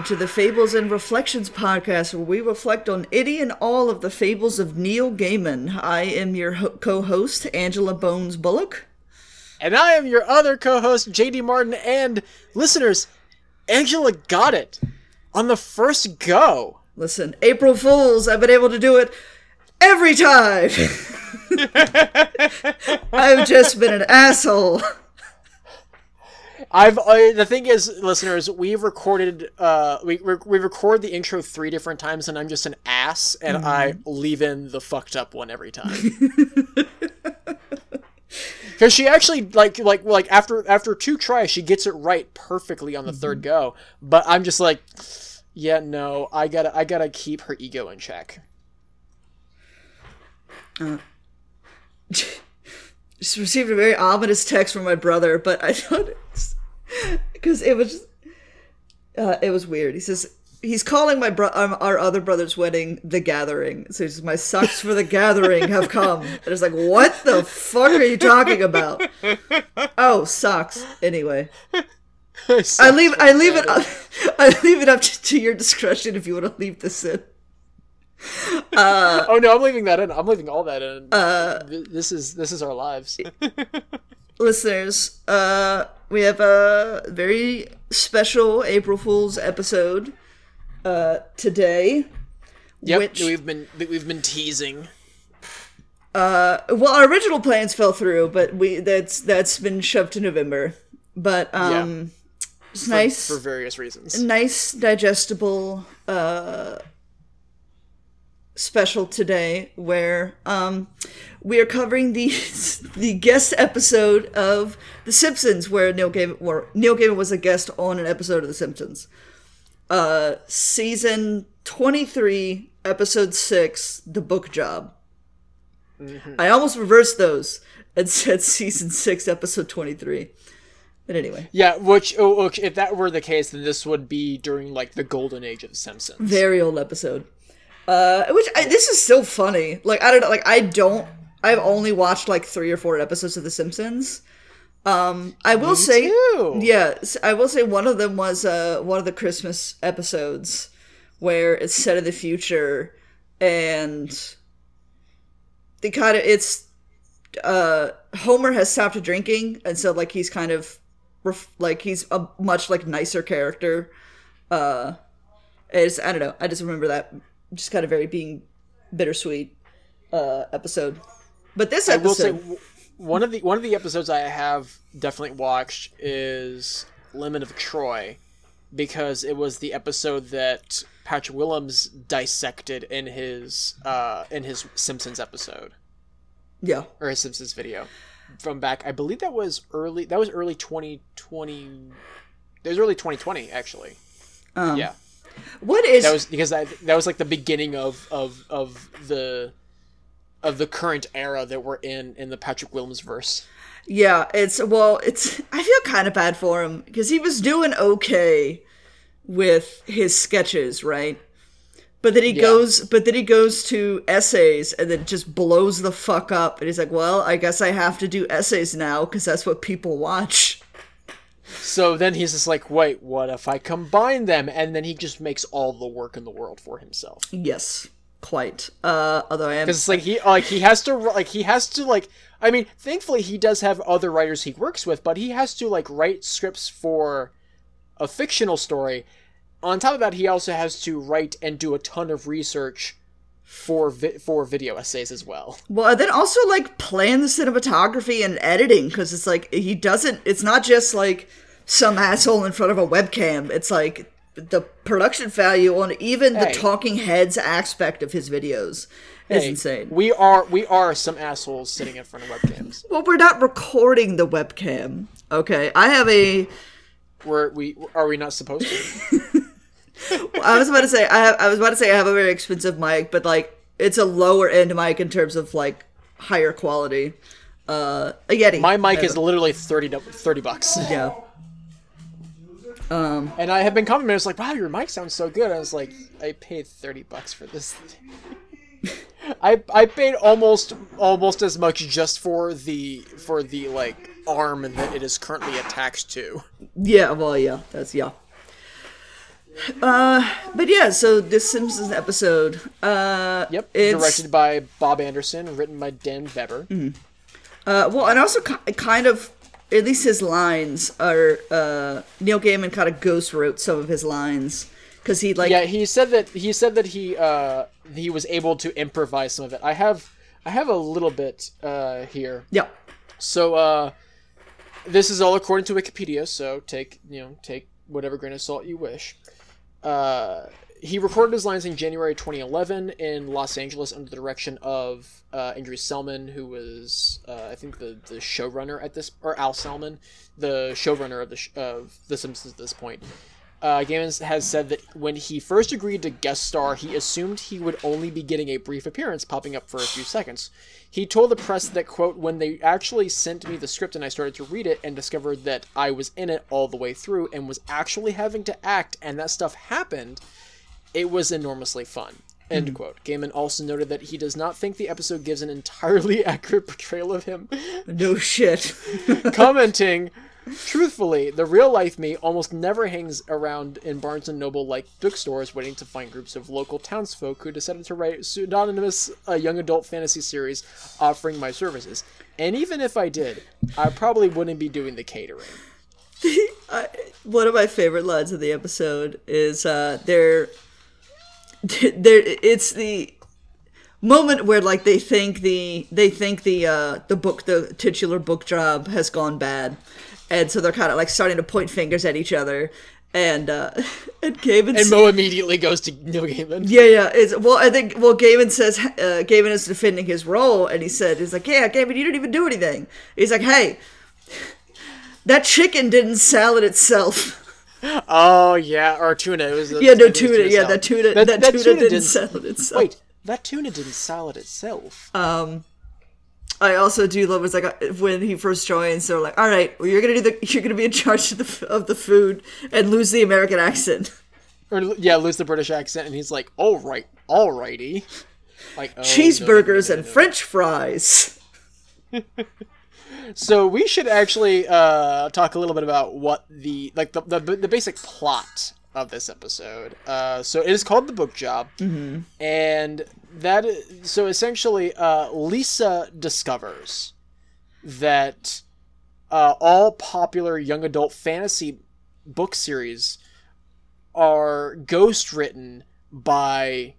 welcome to the Fables and Reflections podcast, where we reflect on any and all of the fables of Neil Gaiman. I am your ho- co-host, Angela Bones Bullock. And I am your other co-host, JD Martin, and listeners, Angela got it on the first go. Listen, April Fools, I've been able to do it every time. I've just been an asshole. I've uh, the thing is, listeners, we've recorded uh we we record the intro three different times, and I'm just an ass, and mm-hmm. I leave in the fucked up one every time. Because she actually like like like after after two tries, she gets it right perfectly on the mm-hmm. third go. But I'm just like, yeah, no, I gotta I gotta keep her ego in check. Uh, just received a very ominous text from my brother, but I thought because it was uh, it was weird. He says he's calling my bro- um, our other brother's wedding the gathering. So he says my socks for the gathering have come. And it's like, what the fuck are you talking about? Oh, socks. Anyway. I leave. I leave it. Up, I leave it up to, to, your discretion if you want to leave this in. Uh, oh no, I'm leaving that in. I'm leaving all that in. Uh, this is this is our lives. listeners, uh, we have a very special April Fool's episode uh, today. Yep, which, we've been we've been teasing. Uh, well, our original plans fell through, but we that's that's been shoved to November. But um, yeah. it's for, nice for various reasons. Nice, digestible uh, special today, where um, we are covering the the guest episode of The Simpsons, where Neil Gaiman, where Neil Gaiman was a guest on an episode of The Simpsons uh, season 23, episode 6, The Book Job. Mm-hmm. I almost reversed those and said season 6, episode 23. But anyway. Yeah, which, oh, if that were the case, then this would be during, like, the golden age of Simpsons. Very old episode. Uh, which, I, this is so funny. Like, I don't know, like, I don't, I've only watched, like, three or four episodes of The Simpsons. Um, I will Me say, too. yeah, I will say one of them was uh one of the Christmas episodes where it's set in the future and they kind of it's uh Homer has stopped drinking and so like he's kind of ref- like he's a much like nicer character. Uh, it's I don't know. I just remember that just kind of very being bittersweet uh episode. But this episode one of the one of the episodes I have definitely watched is Lemon of Troy because it was the episode that Patrick Willems dissected in his uh in his Simpsons episode. Yeah. Or his Simpsons video from back I believe that was early that was early 2020 that was early 2020 actually. Um, yeah. What is That was because that that was like the beginning of of of the of the current era that we're in in the Patrick Willems verse. Yeah, it's well, it's I feel kind of bad for him because he was doing okay with his sketches, right? But then he yeah. goes, but then he goes to essays and then just blows the fuck up. And he's like, "Well, I guess I have to do essays now because that's what people watch." So then he's just like, "Wait, what if I combine them?" And then he just makes all the work in the world for himself. Yes quite. Uh, although I am because like he like he has to like he has to like I mean, thankfully he does have other writers he works with, but he has to like write scripts for a fictional story. On top of that, he also has to write and do a ton of research for vi- for video essays as well. Well, then also like plan the cinematography and editing because it's like he doesn't. It's not just like some asshole in front of a webcam. It's like the production value on even hey. the talking heads aspect of his videos is hey, insane. We are we are some assholes sitting in front of webcams. Well, we're not recording the webcam. Okay, I have a. Were we are we not supposed to? well, I was about to say I have I was about to say I have a very expensive mic, but like it's a lower end mic in terms of like higher quality. Uh, a Yeti. My mic is literally 30, 30 bucks. Yeah. Um, and I have been complimented. It's like, wow, your mic sounds so good. I was like, I paid thirty bucks for this. I I paid almost almost as much just for the for the like arm that it is currently attached to. Yeah, well, yeah, that's yeah. Uh, but yeah, so this Simpsons episode. Uh, yep. Directed by Bob Anderson, written by Dan Vebber. Mm-hmm. Uh, well, and also kind of, at least his lines are. Uh, Neil Gaiman kind of ghost wrote some of his lines because he like. Yeah, he said that he said that he uh he was able to improvise some of it. I have I have a little bit uh here. Yeah. So uh, this is all according to Wikipedia. So take you know take whatever grain of salt you wish. Uh, he recorded his lines in January 2011 in Los Angeles under the direction of uh, Andrew Selman, who was, uh, I think, the, the showrunner at this, or Al Selman, the showrunner of the sh- of The Simpsons at this point. Uh, Gaiman has said that when he first agreed to guest star, he assumed he would only be getting a brief appearance, popping up for a few seconds. He told the press that, quote, when they actually sent me the script and I started to read it and discovered that I was in it all the way through and was actually having to act and that stuff happened, it was enormously fun. End mm. quote. Gaiman also noted that he does not think the episode gives an entirely accurate portrayal of him. No shit. commenting, Truthfully, the real life me almost never hangs around in Barnes and Noble like bookstores waiting to find groups of local townsfolk who decided to write pseudonymous uh, young adult fantasy series offering my services. And even if I did, I probably wouldn't be doing the catering. One of my favorite lines of the episode is uh, they're, they're it's the moment where like they think the they think the uh the book the titular book job has gone bad and so they're kind of like starting to point fingers at each other. And uh, and Gaiman and Moe immediately goes to Neil Gaiman. Yeah, yeah. It's, well, I think well, Gaiman says uh, Gaiman is defending his role, and he said he's like, yeah, Gaiman, you didn't even do anything. He's like, hey, that chicken didn't salad itself. Oh yeah, or tuna. It was a, yeah, no tuna. Yeah, that tuna. That, that, that tuna, tuna, didn't, didn't salad itself. Wait, that tuna didn't salad itself. Um, I also do love was like uh, when he first joins, they're like, "All right, well, you're gonna do the, you're gonna be in charge of the of the food and lose the American accent." Or yeah, lose the British accent, and he's like, "All right, all righty." Like oh, cheeseburgers no, no, no, and French fries. so we should actually uh, talk a little bit about what the like the the, the basic plot of this episode. Uh, so it is called the Book Job, mm-hmm. and that is, so essentially, uh, Lisa discovers that uh, all popular young adult fantasy book series are ghost written by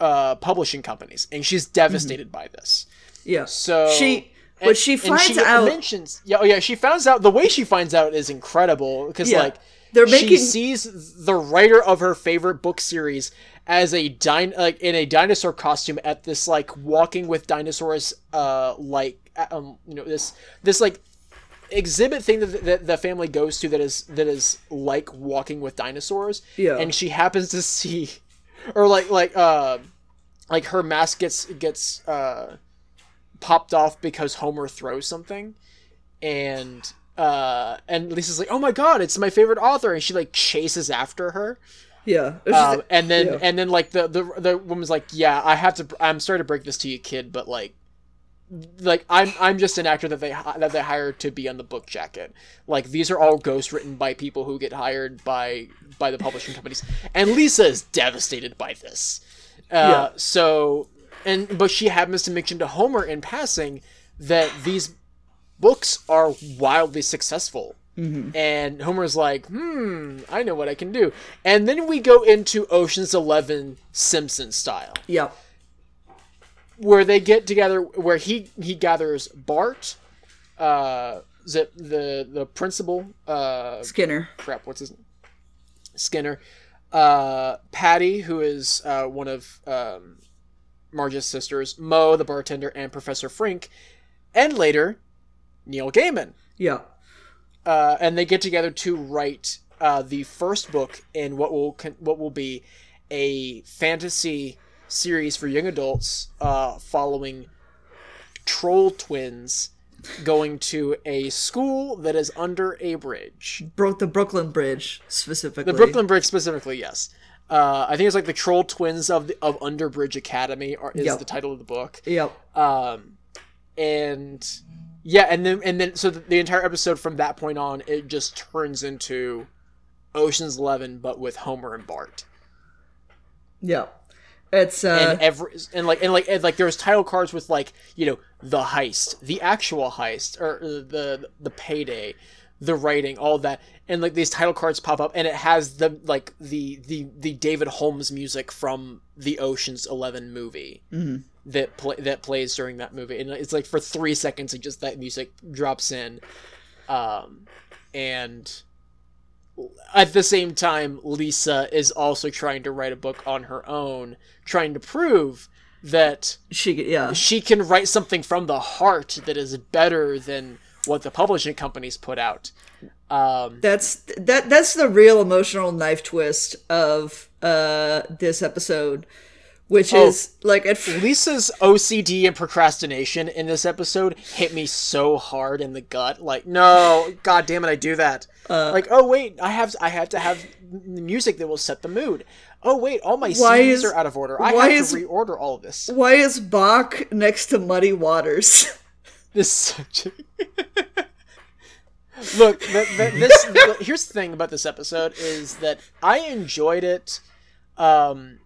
uh, publishing companies, and she's devastated mm-hmm. by this. Yeah. So she. But she finds she out. Mentions, yeah, oh yeah, she finds out. The way she finds out is incredible because, yeah. like, they're making she sees the writer of her favorite book series as a din like in a dinosaur costume at this like walking with dinosaurs uh like um you know this this like exhibit thing that, that the family goes to that is that is like walking with dinosaurs. Yeah. And she happens to see or like like uh like her mask gets gets uh popped off because homer throws something. And uh and lisa's like oh my god it's my favorite author. And she like chases after her yeah um, and then yeah. and then like the, the the woman's like yeah i have to i'm sorry to break this to you kid but like like i'm i'm just an actor that they that they hired to be on the book jacket like these are all ghosts written by people who get hired by by the publishing companies and lisa is devastated by this uh, yeah. so and but she happens to mention to homer in passing that these books are wildly successful. Mm-hmm. And Homer's like, hmm, I know what I can do. And then we go into Ocean's Eleven Simpson style. Yep. Where they get together, where he he gathers Bart, uh, the the the principal, uh, Skinner. Crap, what's his name? Skinner, uh, Patty, who is uh, one of um, Marge's sisters, Moe, the bartender, and Professor Frink, and later Neil Gaiman. Yeah. Uh, and they get together to write uh, the first book in what will what will be a fantasy series for young adults uh, following troll twins going to a school that is under a bridge. Broke the Brooklyn Bridge specifically. The Brooklyn Bridge specifically, yes. Uh, I think it's like the Troll Twins of the, of Underbridge Academy are, is yep. the title of the book. Yep. Um, and yeah, and then and then so the, the entire episode from that point on it just turns into Ocean's Eleven, but with Homer and Bart. Yeah, it's uh, and every and like and like and like there's title cards with like you know the heist, the actual heist, or the the payday, the writing, all that, and like these title cards pop up, and it has the like the the the David Holmes music from the Ocean's Eleven movie. Mm-hmm that play that plays during that movie, and it's like for three seconds, and just that music drops in, um, and at the same time, Lisa is also trying to write a book on her own, trying to prove that she yeah. she can write something from the heart that is better than what the publishing companies put out. Um, that's that that's the real emotional knife twist of uh, this episode which oh, is like at f- Lisa's OCD and procrastination in this episode hit me so hard in the gut. Like, no, god damn it, I do that. Uh, like, oh wait, I have I have to have music that will set the mood. Oh wait, all my scenes are out of order. I have is, to reorder all of this. Why is Bach next to Muddy Waters? this such. Look, the, the, this here's the thing about this episode is that I enjoyed it. Um,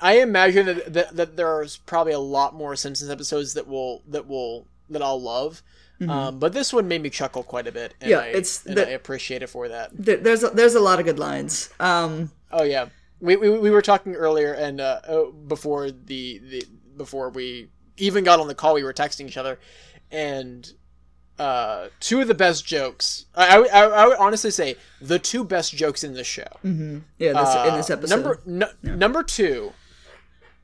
I imagine that, that, that there's probably a lot more Simpsons episodes that will that will that I'll love. Mm-hmm. Um, but this one made me chuckle quite a bit. And yeah, I, it's the, I appreciate it for that. There's a, there's a lot of good lines. Um, oh yeah, we, we, we were talking earlier and uh, oh, before the, the before we even got on the call, we were texting each other, and uh, two of the best jokes. I, I, I, would honestly say the two best jokes in this show. Mm-hmm. Yeah, this, uh, in this episode. Number no, yeah. number two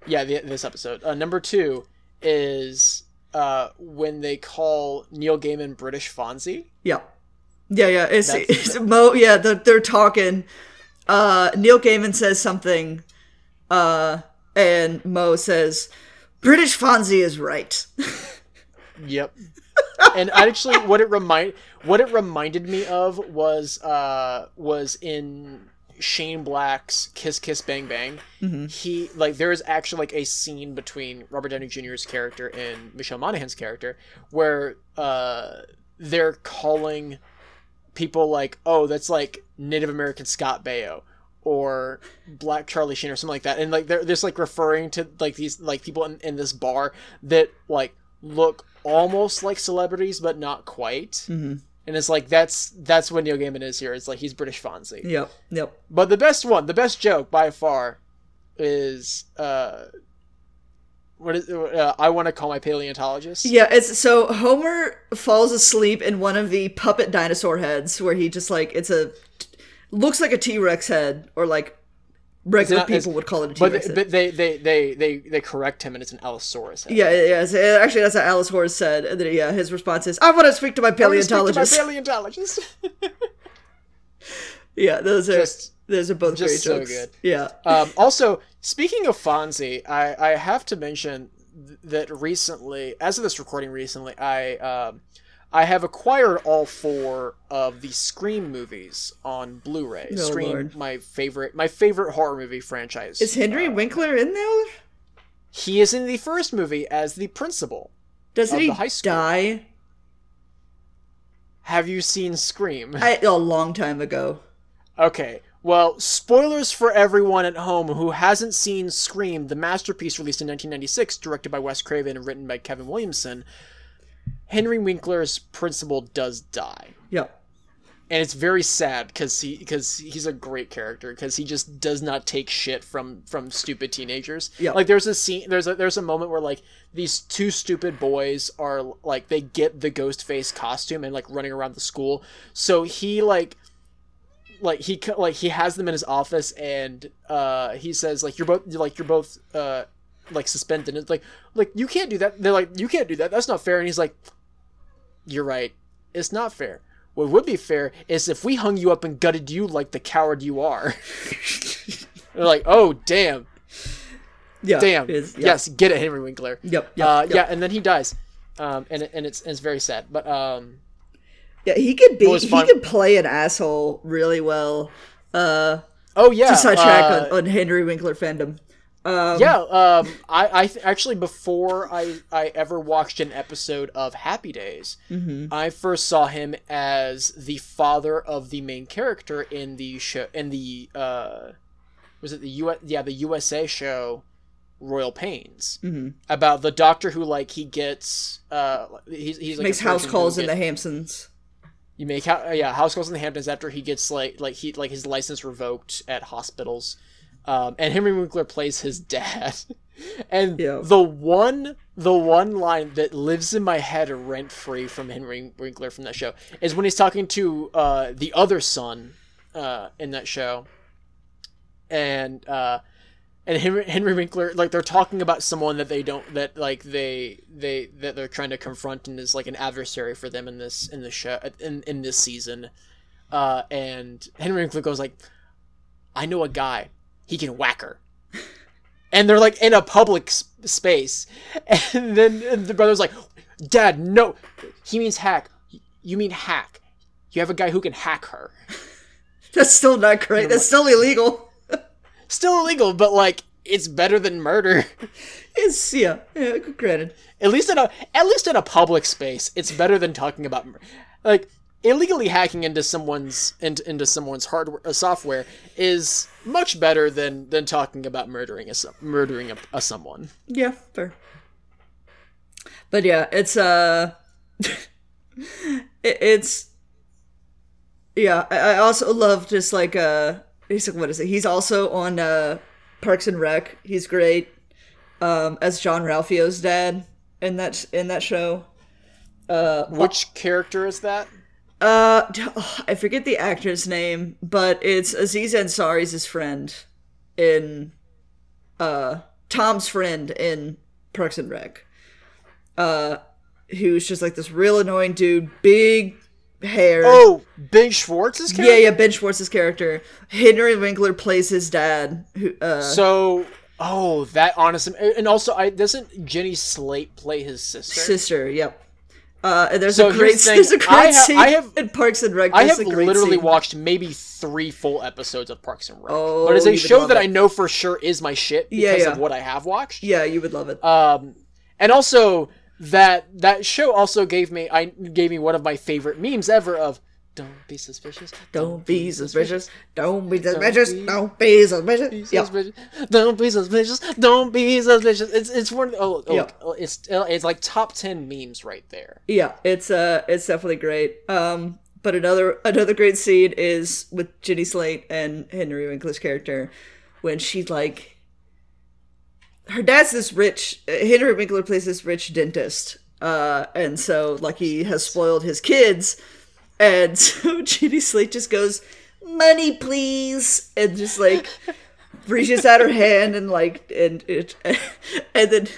yeah, the, this episode. Uh, number two is uh, when they call Neil Gaiman British Fonzie. Yeah, yeah, yeah. It's, it's Moe. Yeah, the, they're talking. Uh, Neil Gaiman says something, uh, and Moe says, "British Fonzie is right." yep. and actually, what it remind what it reminded me of was uh, was in Shane Black's Kiss Kiss Bang Bang, mm-hmm. he like there is actually like a scene between Robert Downey Jr.'s character and Michelle Monaghan's character where uh, they're calling people like, oh, that's like Native American Scott Baio or Black Charlie Sheen or something like that, and like they're just like referring to like these like people in, in this bar that like look almost like celebrities but not quite. Mm-hmm and it's like that's that's what Neil Gaiman is here. It's like he's British Fonzie. Yep, yep. But the best one, the best joke by far, is uh, what is uh, I want to call my paleontologist. Yeah, it's so Homer falls asleep in one of the puppet dinosaur heads where he just like it's a looks like a T Rex head or like regular not, people would call it a T-Rex. But, they, they, they, they, they correct him and it's an Allosaurus head. Yeah, yeah. So actually, that's what Allosaurus said. And then, yeah, his response is, "I want to speak to my paleontologist." To my paleontologist. yeah, those are just, those are both just great jokes. so good. Yeah. Um, also, speaking of Fonzie, I I have to mention that recently, as of this recording, recently, I. Um, I have acquired all four of the Scream movies on Blu-ray. Oh, Scream, Lord. my favorite, my favorite horror movie franchise. Is Henry uh, Winkler in there? He is in the first movie as the principal. Doesn't he die? Have you seen Scream? I, a long time ago. Okay. Well, spoilers for everyone at home who hasn't seen Scream, the masterpiece released in 1996, directed by Wes Craven and written by Kevin Williamson. Henry Winkler's principal does die. Yeah. And it's very sad because he because he's a great character because he just does not take shit from from stupid teenagers. Yeah. Like there's a scene there's a there's a moment where like these two stupid boys are like they get the ghost face costume and like running around the school. So he like like he like he has them in his office and uh he says like you're both like you're both uh like suspended. And it's like like you can't do that. They're like you can't do that. That's not fair. And he's like you're right. It's not fair. What would be fair is if we hung you up and gutted you like the coward you are. They're like, oh damn. Yeah. Damn. yeah. Yes, get it, Henry Winkler. Yep. yep, uh, yep. Yeah, and then he dies, um, and and it's and it's very sad. But um, yeah, he could be. He could play an asshole really well. Uh, oh yeah. To sidetrack uh, on, on Henry Winkler fandom. Um, yeah, um, I, I th- actually before I I ever watched an episode of Happy Days, Mm-hmm. I first saw him as the father of the main character in the show in the uh, was it the U yeah the USA show Royal Pains Mm-hmm. about the doctor who like he gets uh he's, he's like Makes house calls in the Hamptons. you make yeah house calls in the Hamptons after he gets like like he like his license revoked at hospitals, um, and Henry Winkler plays his dad, and Yeah. the one the one line that lives in my head rent free from Henry Winkler from that show is when he's talking to uh, the other son uh, in that show, and uh, and Henry, Henry Winkler like they're talking about someone that they don't that like they they that they're trying to confront and is like an adversary for them in this in the show in in this season. Uh and Henry Winkler goes like I know a guy he can whack her and they're like in a public space and then the brother's like dad no he means hack you mean hack you have a guy who can hack her That's still not great. That's still illegal. still illegal but like it's better than murder It's yeah, yeah. Granted, at least in a at least in a public space it's better than talking about mur- like illegally hacking into someone's into, into someone's hardware uh, software is much better than than talking about murdering a murdering a, a someone yeah, fair. But yeah, it's uh, it, it's yeah. I, I also love just like uh, he's like what is it? He's also on uh, Parks and Rec. He's great. Um, as Jean-Ralphio's dad in that in that show. Uh which character is that Uh, oh, I forget the actor's name, but it's Aziz Ansari's his friend in uh Tom's friend in Parks and Rec. Uh, who's just like this real annoying dude, big hair. oh ben schwartz's yeah, character yeah, Ben Schwartz's character. Henry Winkler plays his dad. Who uh, so oh that honestly and also i doesn't jenny slate play his sister sister. Yep. Uh, there's So a great the there's a great I ha- scene I have- in Parks and Rec. I have literally scene. watched maybe three full episodes of Parks and Rec, Oh, but it's a show that it. I know for sure is my shit because Yeah, yeah. of what I have watched. Yeah, you would love it. Um, and also that that show also gave me I gave me one of my favorite memes ever of "Don't be suspicious, Don't be suspicious. Don't be suspicious. Don't be suspicious. Don't be suspicious. Don't be suspicious." It's it's one oh, oh Yeah. oh, it's it's like top ten memes right there. Yeah, it's uh it's definitely great. Um but another another great scene is with Jenny Slate and Henry Winkler's character when she like her dad's this rich Henry Winkler plays this rich dentist. Uh and so like he has spoiled his kids and so Jenny Slate just goes money please and just like reaches out her hand and like and it and then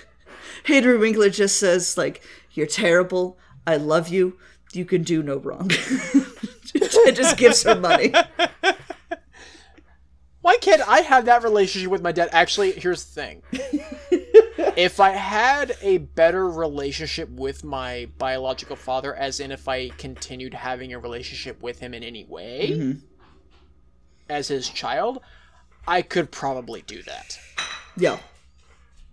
Henry Winkler just says like you're terrible I love you you can do no wrong it just gives her money Why can't I have that relationship with my dad? Actually, here's the thing. If I had a better relationship with my biological father, as in if I continued having a relationship with him in any way, mm-hmm. as his child, I could probably do that. yeah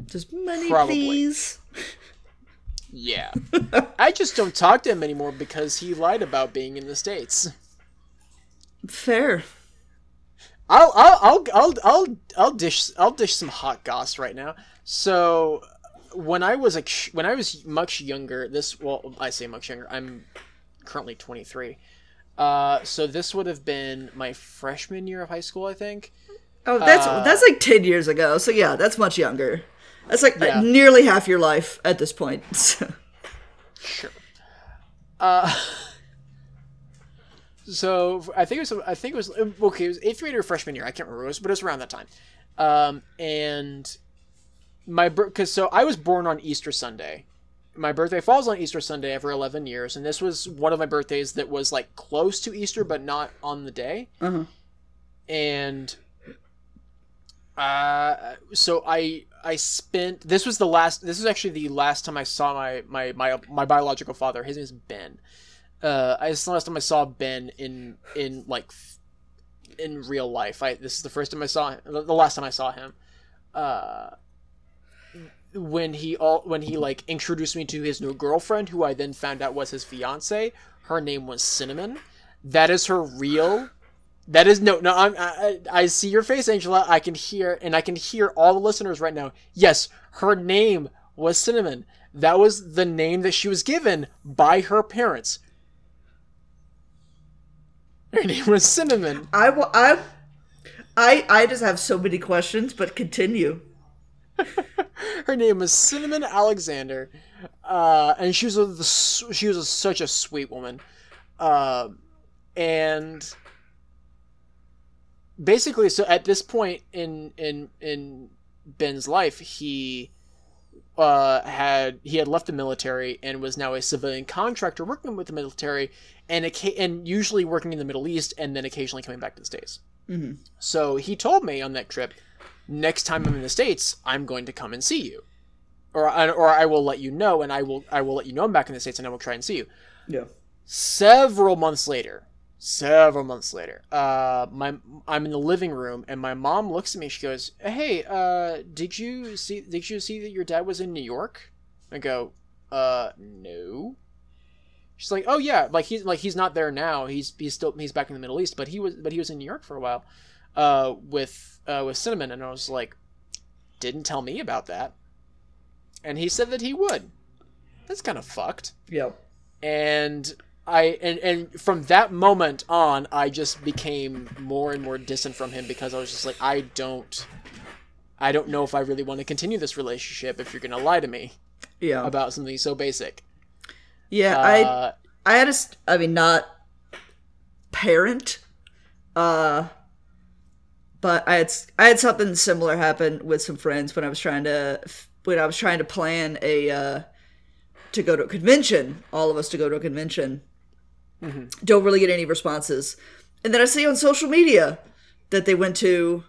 just money Probably. please Yeah. I just don't talk to him anymore because he lied about being in the States. fair I'll I'll I'll I'll I'll, I'll dish I'll dish some hot goss right now. So when I was sh- when I was much younger, this well I say much younger. I'm currently 23. Uh, so this would have been my freshman year of high school, I think. oh that's that's like 10 years ago so yeah that's much younger that's like uh, Yeah. nearly half your life at this point Sure. Uh, so I think it was I think it was okay. It was eighth grade or freshman year. I can't remember, it was, but it was around that time. Um, and my because so I was born on Easter Sunday. My birthday falls on Easter Sunday every eleven years, and this was one of my birthdays that was like close to Easter, but not on the day. Uh-huh. And uh, so I I spent this was the last this was actually the last time I saw my my my, my biological father. His name is Ben. Uh, I the last time I saw Ben in in like in real life. I this is the first time I saw him, the the last time I saw him. uh, when he all when he like introduced me to his new girlfriend, who I then found out was his fiance. Her name was Cinnamon. That is her real. That is no no. I'm, I I see your face, Angela. I can hear and I can hear all the listeners right now. Yes, her name was Cinnamon. That was the name that she was given by her parents. Her name was Cinnamon. I I I I just have so many questions, but continue. her name was Cinnamon Alexander, uh, and she was a, she was a, such a sweet woman, uh, and basically, so at this point in in in Ben's life, he uh, had he had left the military and was now a civilian contractor working with the military and and usually working in the Middle East and then occasionally coming back to the states. Mm-hmm. So he told me on that trip, next time I'm in the states, I'm going to come and see you, or or I will let you know, and I will I will let you know I'm back in the states, and I will try and see you. Yeah. Several months later, several months later, uh, my I'm in the living room, and my mom looks at me. She goes, "Hey, uh, did you see did you see that your dad was in New York?" I go, "Uh, no." She's like, "Oh yeah, like he's like he's not there now. He's he's still he's back in the Middle East, but he was but he was in New York for a while, uh, with uh, with Cinnamon." And I was like, "Didn't tell me about that." And he said that he would. That's kind of fucked. Yep. And I and and from that moment on, I just became more and more distant from him because I was just like, I don't, I don't know if I really want to continue this relationship if you're gonna lie to me, yeah, about something so basic. Yeah, uh, I I had a I mean not parent, uh, but I had I had something similar happen with some friends when I was trying to when I was trying to plan a uh, to go to a convention, all of us to go to a convention. Mm-hmm. Don't really get any responses, and then I see on social media that they went to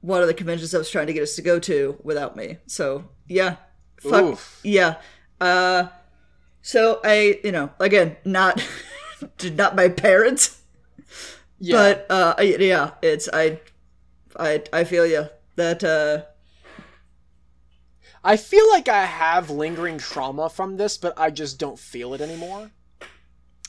one of the conventions I was trying to get us to go to without me. So yeah, fuck Oof. yeah. Uh, so I, you know, again, not not my parents, yeah. but uh, yeah, it's I, I, I feel you that. uh I feel like I have lingering trauma from this, but I just don't feel it anymore.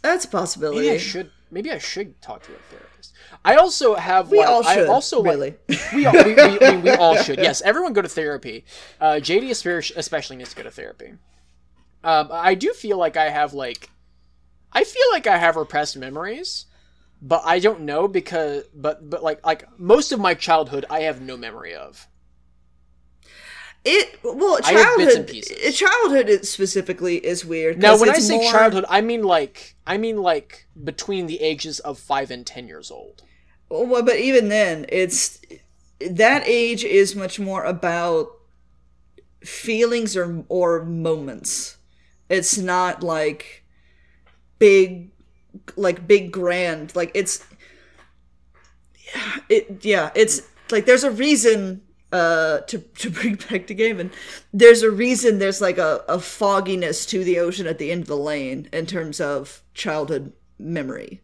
That's a possibility. Maybe I should. Maybe I should talk to a therapist. I also have. We all should. I also really. Like, we, all, we, we, we, all should. Yes, everyone go to therapy. Uh, JD especially needs to go to therapy. Um, I do feel like I have like, I feel like I have repressed memories, but I don't know because but but like like most of my childhood I have no memory of. It well, childhood. Childhood specifically is weird. Now, when I say more... childhood, I mean like I mean like between the ages of five and ten years old. Well, but even then, it's that age is much more about feelings or or moments. It's not like big like big grand like it's it yeah it's like there's a reason uh to to bring back the game and there's a reason there's like a, a fogginess to the ocean at the end of the lane in terms of childhood memory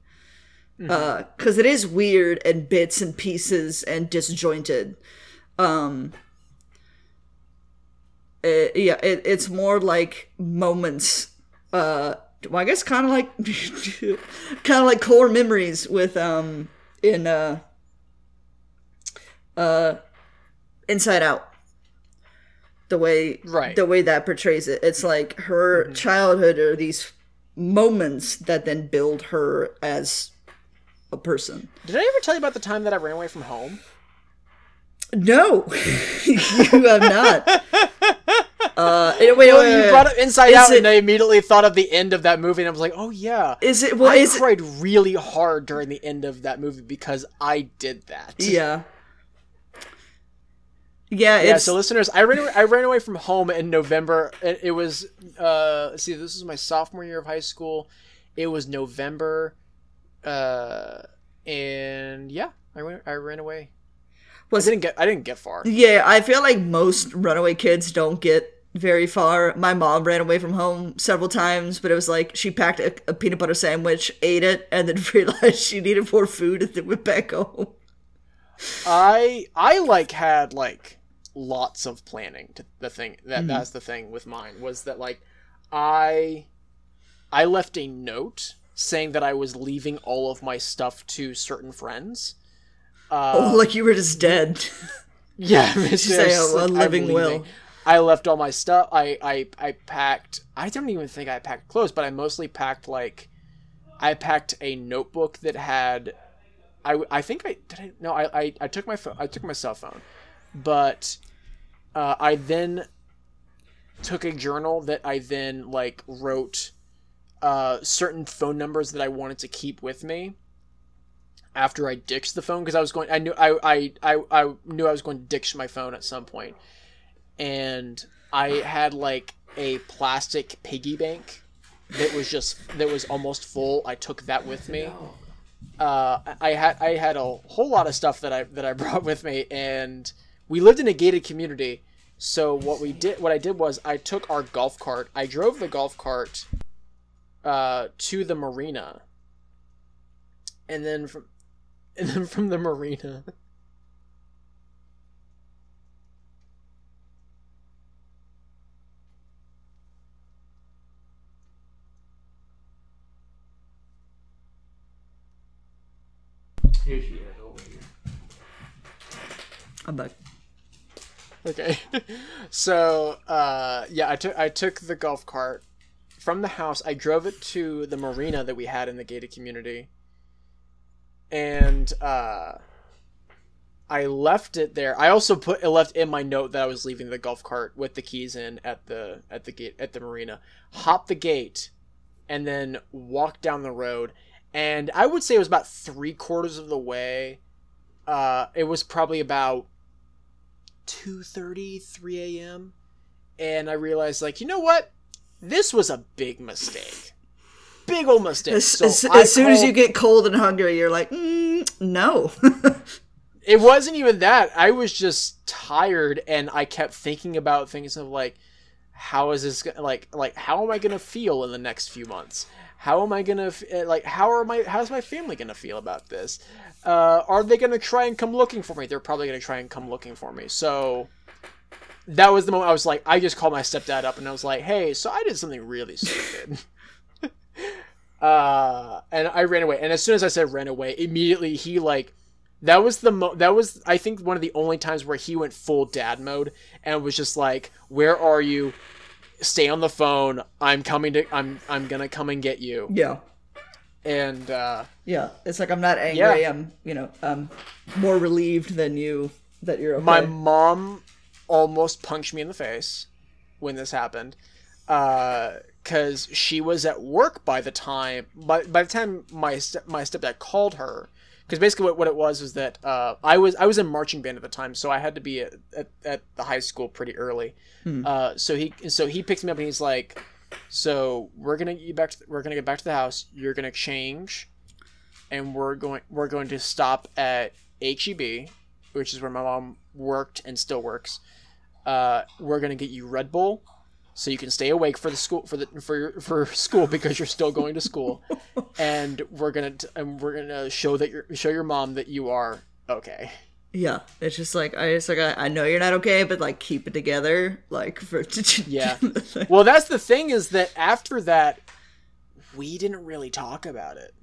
mm-hmm. uh because it is weird and bits and pieces and disjointed um it, yeah, it, it's more like moments. Uh, well, I guess kind of like, kind of like core memories with um in uh uh Inside Out. The way right. the way that portrays it, it's like her mm-hmm. childhood are these moments that then build her as a person. Did I ever tell you about the time that I ran away from home? No, you have not. Uh, wait, wait, well, wait, you brought up Inside Out, it, and I immediately thought of the end of that movie, and I was like, "Oh yeah." Is it? Well, I is cried it, really hard during the end of that movie because I did that. Yeah. Yeah, yeah. So, listeners, I ran away, I ran away from home in November. It, it was uh, let's see, this was my sophomore year of high school. It was November, uh, and yeah, I went. I ran away was I didn't get I didn't get far. Yeah, I feel like most runaway kids don't get very far. My mom ran away from home several times, but it was like she packed a, a peanut butter sandwich, ate it, and then realized she needed more food and then went back home. I I like had like lots of planning to the thing that mm-hmm. that's the thing with mine was that like I I left a note saying that I was leaving all of my stuff to certain friends. Uh, oh, like you were just dead. Yeah, say a, a living will. I left all my stuff. I, I I packed. I don't even think I packed clothes, but I mostly packed like I packed a notebook that had. I, I think I did. I, no, I, I I took my phone. I took my cell phone, but uh, I then took a journal that I then like wrote uh, certain phone numbers that I wanted to keep with me after I ditched the phone because I was going. I knew I, I I I knew I was going to ditch my phone at some point, and I had like a plastic piggy bank that was just that was almost full. I took that with me. Uh, I had I had a whole lot of stuff that I that I brought with me, and we lived in a gated community. So what we did, what I did was I took our golf cart. I drove the golf cart uh, to the marina, and then from and then from the marina. Here she is over here. I'm back. Okay. so uh yeah, I took I took the golf cart from the house. I drove it to the marina that we had in the gated community and uh, I left it there. I also put left in my note that I was leaving the golf cart with the keys in at the at the gate at the marina. Hop the gate, and then walk down the road. And I would say it was about three quarters of the way. Uh, it was probably about 2.30 3 a.m and i realized like you know what this was a big mistake big old mistake. As, so as, as soon as you get cold and hungry, you're like, mm, no. it wasn't even that. I was just tired, and I kept thinking about things of like, how is this like like how am I gonna feel in the next few months? How am I gonna eh, like how are my how's my family gonna feel about this? Uh, are they gonna try and come looking for me? They're probably gonna try and come looking for me. So that was the moment I was like, I just called my stepdad up and I was like, hey, so I did something really stupid. uh, and I ran away. And as soon as I said ran away, immediately he like that was the mo- that was I think one of the only times where he went full dad mode and was just like, "Where are you? Stay on the phone. I'm coming to. I'm I'm gonna come and get you." Yeah. And uh, yeah, it's like I'm not angry. Yeah. I'm you know I'm more relieved than you that you're okay. My mom almost punched me in the face when this happened. Uh, because she was at work by the time by, by the time my step, my stepdad called her because basically what, what it was was that uh, I was I was in marching band at the time so I had to be at, at, at the high school pretty early. Hmm. uh, so he so he picks me up and he's like so we're gonna get back to, we're gonna get back to the house. You're gonna change and we're going we're going to stop at HEB which is where my mom worked and still works. Uh, we're gonna get you Red Bull so you can stay awake for the school for the for for school because you're still going to school. And we're going to and we're to show that you show your mom that you are okay. Yeah it's just like i just like I, I know you're not okay but like keep it together like for yeah. well that's the thing is that after that we didn't really talk about it.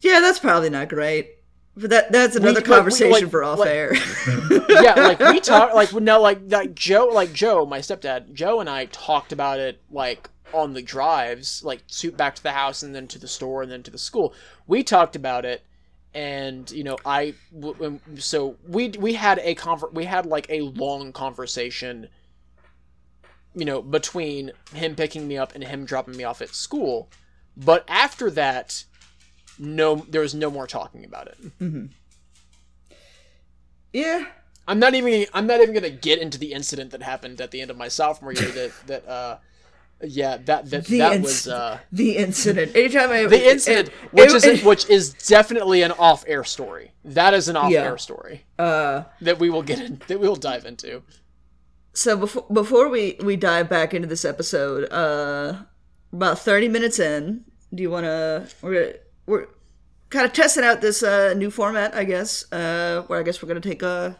Yeah that's probably not great but that that's another we, conversation like, for off like, air. yeah, like we talk like no like like Joe like Joe, my stepdad, Joe and I talked about it like on the drives, like to back to the house and then to the store and then to the school. We talked about it and you know I so we we had a conver- we had like a long conversation you know between him picking me up and him dropping me off at school. But after that, no there was no more talking about it. Mm-hmm. Yeah. I'm not even I'm not even gonna get into the incident that happened at the end of my sophomore year that that uh yeah that that the that inc- was uh the incident anytime I the incident it, which it, is it, which is definitely an off air story that is an off air yeah. story uh that we will get in that we will dive into so before before we we dive back into this episode uh about 30 minutes in do you want to we're kind of testing out this uh, new format, I guess. Uh, where I guess we're gonna take a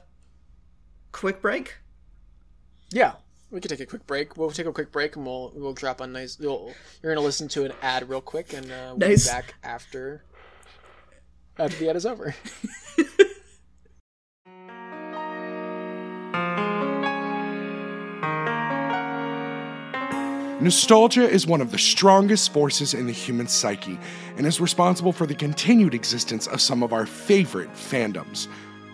quick break? Yeah, we could take a quick break. We'll take a quick break and we'll we'll drop a nice. We'll, you're gonna listen to an ad real quick and uh, we'll Nice. be back after after the ad is over. Nostalgia is one of the strongest forces in the human psyche and is responsible for the continued existence of some of our favorite fandoms.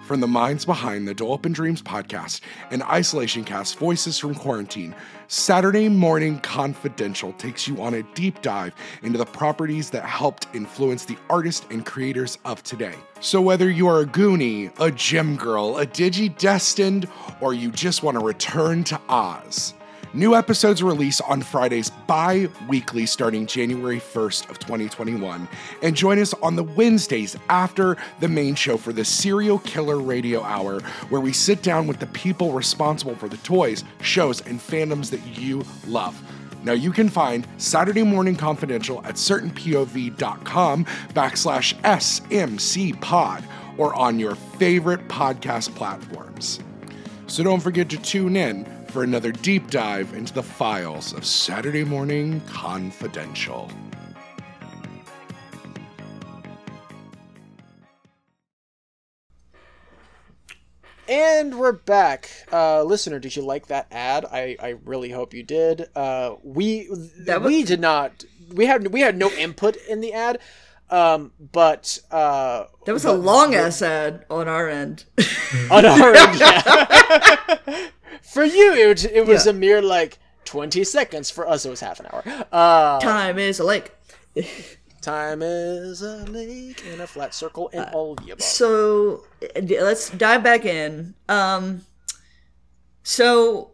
From the minds behind the Dole Up in Dreams podcast and Isolation Cast Voices from Quarantine, Saturday Morning Confidential takes you on a deep dive into the properties that helped influence the artists and creators of today. So, whether you are a Goonie, a Jem Girl, a Digi Destined, or you just want to return to Oz, New episodes release on Fridays bi-weekly starting January 1st of 2021 and join us on the Wednesdays after the main show for the Serial Killer Radio Hour where we sit down with the people responsible for the toys, shows and fandoms that you love. Now you can find Saturday Morning Confidential at certainpov.com backslash SMC pod or on your favorite podcast platforms. So don't forget to tune in for another deep dive into the files of Saturday Morning Confidential. And we're back. Uh, listener, did you like that ad? I, I really hope you did. Uh, we That was- we did not. We had we had no input in the ad, um, but uh, That was a long ass ad on our end. on our end, yeah. For you, it, was- it was Yeah. a mere like twenty seconds. For us, it was half an hour. Uh, Time is a lake. time is a lake in a flat circle, and all of the above. So uh, let's dive back in. Um, so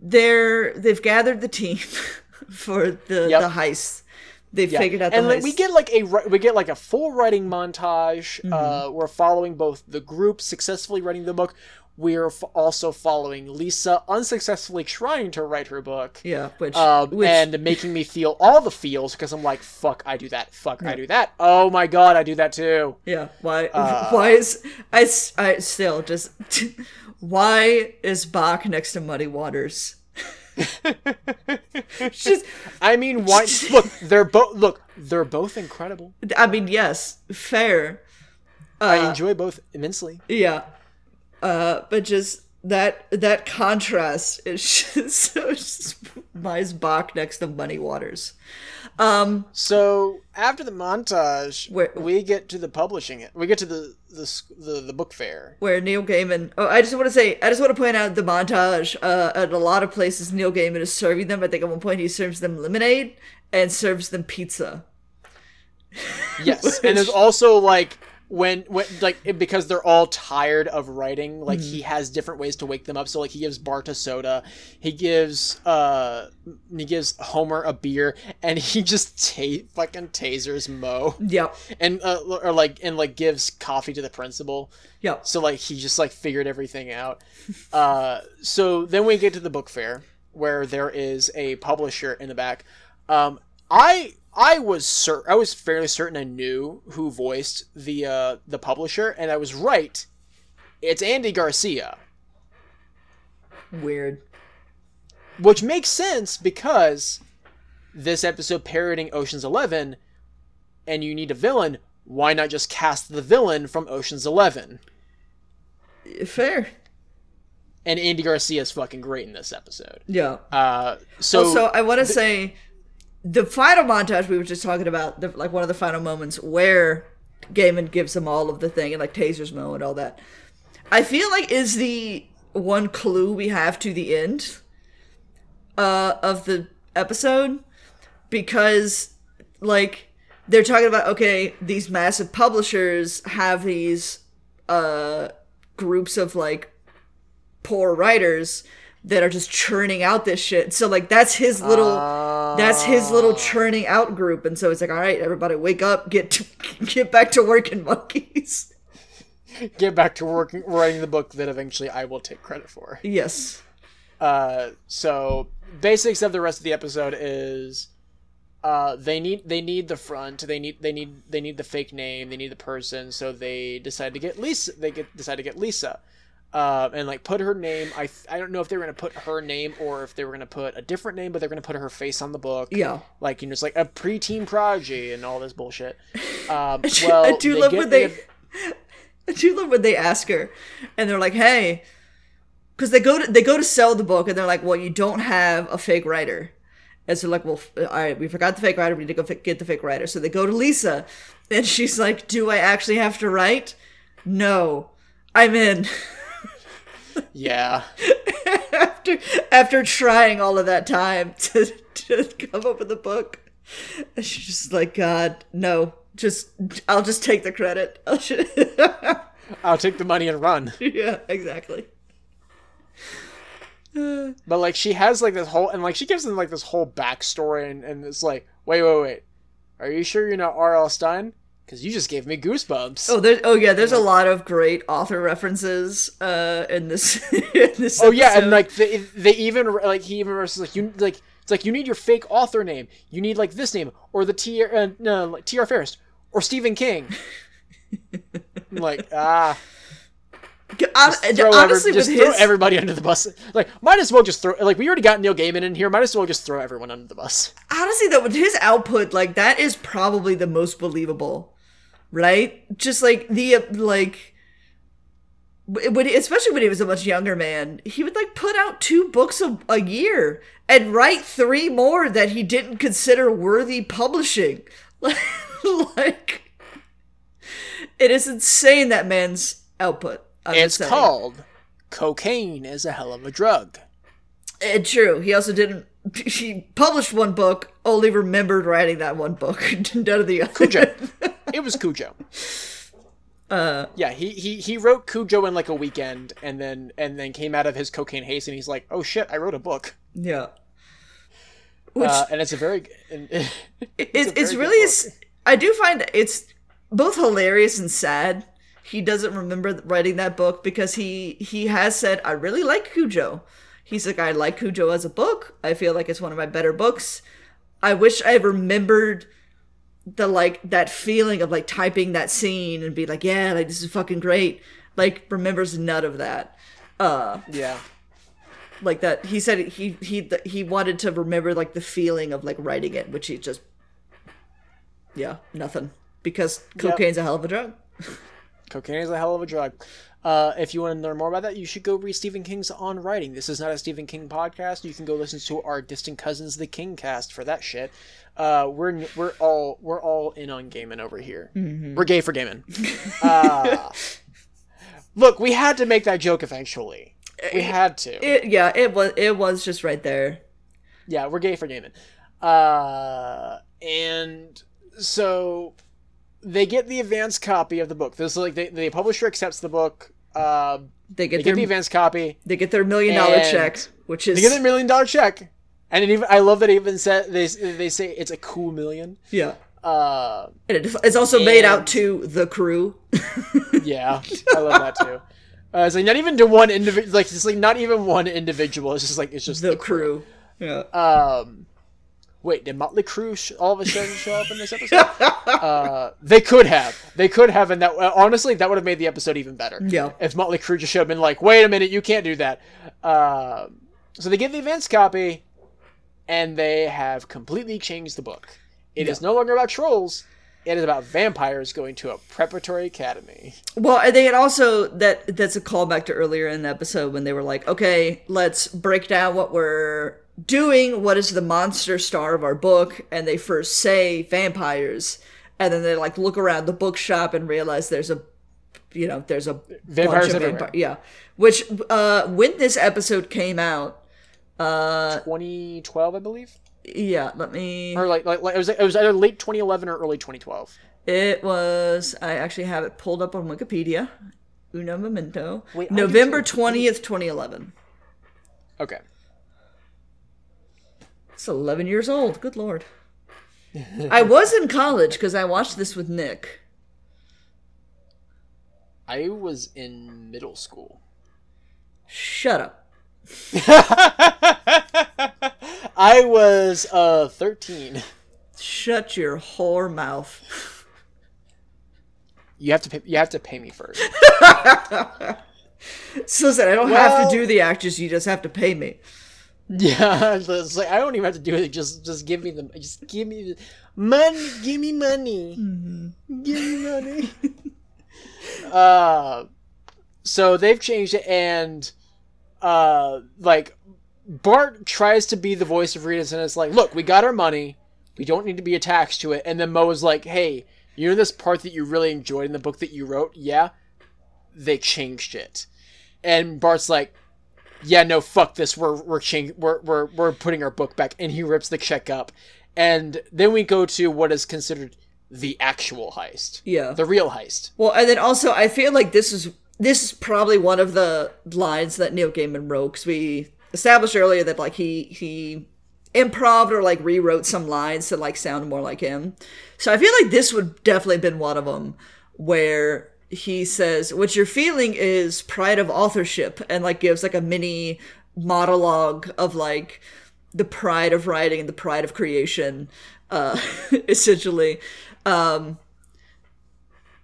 they're they've gathered the team for the Yep. the heist. They've Yeah. figured out the and like, we get like a we get like a full writing montage. Mm-hmm. Uh, we're following both the group successfully writing the book. We're f- also following Lisa unsuccessfully trying to write her book. yeah, which, Um, which and making me feel all the feels because I'm like, fuck, I do that. Fuck, I do that. Oh my god, I do that too. yeah, why uh, why is I I still just why is Bach next to Muddy Waters? just I mean, why? look, they're both look, they're both incredible. I mean, yes, fair. I enjoy both immensely. Yeah. Uh, but just that that contrast is just so Mice Bach next to Money Waters. Um, So after the montage, Where- we get to the publishing it. We get to the the the, the book fair. where Neil Gaiman. Oh, I just want to say, I just want to point out the montage. Uh, at a lot of places, Neil Gaiman is serving them. I think at one point he serves them lemonade and serves them pizza. Yes, and there's also like when when like because they're all tired of writing, like he has different ways to wake them up. So like he gives Bart a soda, he gives uh he gives Homer a beer, and he just ta- fucking tasers Moe, Yep. and uh, or like and like gives coffee to the principal. Yep. So like he just like figured everything out. Uh, so then we get to the book fair where there is a publisher in the back. Um, I I was cer- I was fairly certain I knew who voiced the uh, the publisher, and I was right. It's Andy Garcia, Weird. which makes sense because this episode parodying Ocean's Eleven, and you need a villain. Why not just cast the villain from Ocean's Eleven? Fair. And Andy Garcia is fucking great in this episode. Yeah. Uh, so also, I want to say the final montage we were just talking about, the, like one of the final moments where Gaiman gives them all of the thing and like tasers Moe and all that. I feel like is the one clue we have to the end uh, of the episode because like they're talking about okay these massive publishers have these uh groups of like poor writers that are just churning out this shit. So like that's his little that's his little churning out group and so it's like all right everybody wake up get to, get back to working monkeys. get back to working writing the book that eventually I will take credit for. Yes. Uh, so basics of the rest of the episode is uh, they need they need the front they need they need they need the fake name they need the person so they decide to get Lisa they get decide to get Lisa uh, and like put her name. I th- I don't know if they were gonna put her name or if they were gonna put a different name, but they're gonna put her face on the book. Yeah. like you know, it's like a preteen prodigy and all this bullshit. Um, well, I do love when the- they. I do love when they ask her, and they're like, "Hey," because they go to they go to sell the book, and they're like, "Well, you don't have a fake writer," and so like, "Well, f- all right, we forgot the fake writer. We need to go get the fake writer." So they go to Lisa, and she's like, "Do I actually have to write?" No, I'm in. yeah. after after trying all of that time to to come up with a book, she's just like, "God, no." Just, I'll just take the credit. I'll ju- I'll take the money and run. yeah, exactly. But like she has like this whole and like she gives them like this whole backstory and, and it's like, wait, wait, wait. Are you sure you're not R.L. Stine? Because you just gave me goosebumps. Oh, there's oh yeah, there's a lot of great author references uh in this in this. Oh yeah, and like they, they even like he even versus like you like it's like you need your fake author name. You need like this name or the T uh, no like T.R. Ferris or Stephen King. Like ah, throw honestly, every, just throw everybody under the bus. Like might as well just throw like we already got Neil Gaiman in here. Might as well just throw everyone under the bus. honestly though, with his output, like that is probably the most believable, right? Just like the like. When he, especially when he was a much younger man, he would like put out two books a, a year and write three more that he didn't consider worthy publishing. like, it is insane that man's output. I'm It's called cocaine is a hell of a drug. Uh, true. He also didn't. He published one book, only remembered writing that one book. None of the other. Cujo. it was Cujo. Uh, yeah, he, he he wrote Cujo in like a weekend, and then and then came out of his cocaine haze, and he's like, "Oh shit, I wrote a book." yeah. Which Uh, and it's a very and, it's it's a it's very really s- I do find it's both hilarious and sad. He doesn't remember writing that book because he he has said I really like Cujo. He's like I like Cujo as a book. I feel like it's one of my better books. I wish I remembered the like that feeling of like typing that scene and be like yeah like this is fucking great. Like remembers none of that. Uh yeah. like that he said he he he wanted to remember like the feeling of like writing it which he just yeah nothing because cocaine's a hell of a drug Cocaine is a hell of a drug. Uh, if you want to learn more about that, you should go read Stephen King's On Writing. This is not a Stephen King podcast. You can go listen to our distant cousins, the King Cast, for that shit. Uh, we're we're all we're all in on gaming over here. We're gay for gaming. uh, look, we had to make that joke eventually. We had to. it yeah it was it was just right there Yeah, we're gay for gaming. Uh, and so they get the advanced copy of the book. This is like they, the publisher accepts the book. Uh, they get they their get the advanced copy. they get their million dollar and check which is They get a million dollar check, and it even I love that it even said they they say it's a cool million. yeah Uh, and it, it's also made out to the crew yeah, I love that too. Uh, it's like not even to one individual, like it's like not even one individual. It's just like it's just the crew yeah Um, wait, did Motley Crue sh- all of a sudden show up in this episode? uh, they could have. They could have, and that uh, honestly, that would have made the episode even better. Yeah. If Motley Crue just showed up and like, wait a minute, you can't do that. Um, so they get the events copy, and they have completely changed the book. It is no longer about trolls. It is about vampires going to a preparatory academy. Well, and they had also that that's a callback to earlier in the episode when they were like, okay, let's break down what we're doing. What is the monster star of our book? And they first say vampires, and then they like look around the bookshop and realize there's a, you know, there's a Vampires bunch of everywhere. vampire- yeah. Which uh, when this episode came out, uh, 2012, I believe, yeah, let me. or like, like, like it was it was either late 2011 or early 2012. It was. I actually have it pulled up on Wikipedia. Uno momento. Wait, November twentieth, twenty eleven. Okay. It's 11 years old. Good lord. I was in college because I watched this with Nick. I was in middle school. Shut up. I was uh 13. Shut your whore mouth. You have to pay, you have to pay me first. So said, I don't have to do the actors. You just have to pay me. Yeah, it's like I don't even have to do it. Just, just give me the, just give me the money. Give me money. Give me money. uh, so they've changed it, and uh, like Bart tries to be the voice of Rita, and it's like, look, we got our money. We don't need to be attached to it. And then Moe is like, hey, you know this part that you really enjoyed in the book that you wrote? Yeah, they changed it. And Bart's like, yeah, no, fuck this. We're we're chang- we're we're we're putting our book back, and he rips the check up. And then we go to what is considered the actual heist, Yeah. the real heist. Well, and then also, I feel like this is this is probably one of the lines that Neil Gaiman wrote because we established earlier that like he he improv or like rewrote some lines to like sound more like him. So I feel like this would definitely been one of them where he says what you're feeling is pride of authorship and like gives like a mini monologue of like the pride of writing and the pride of creation uh essentially. Um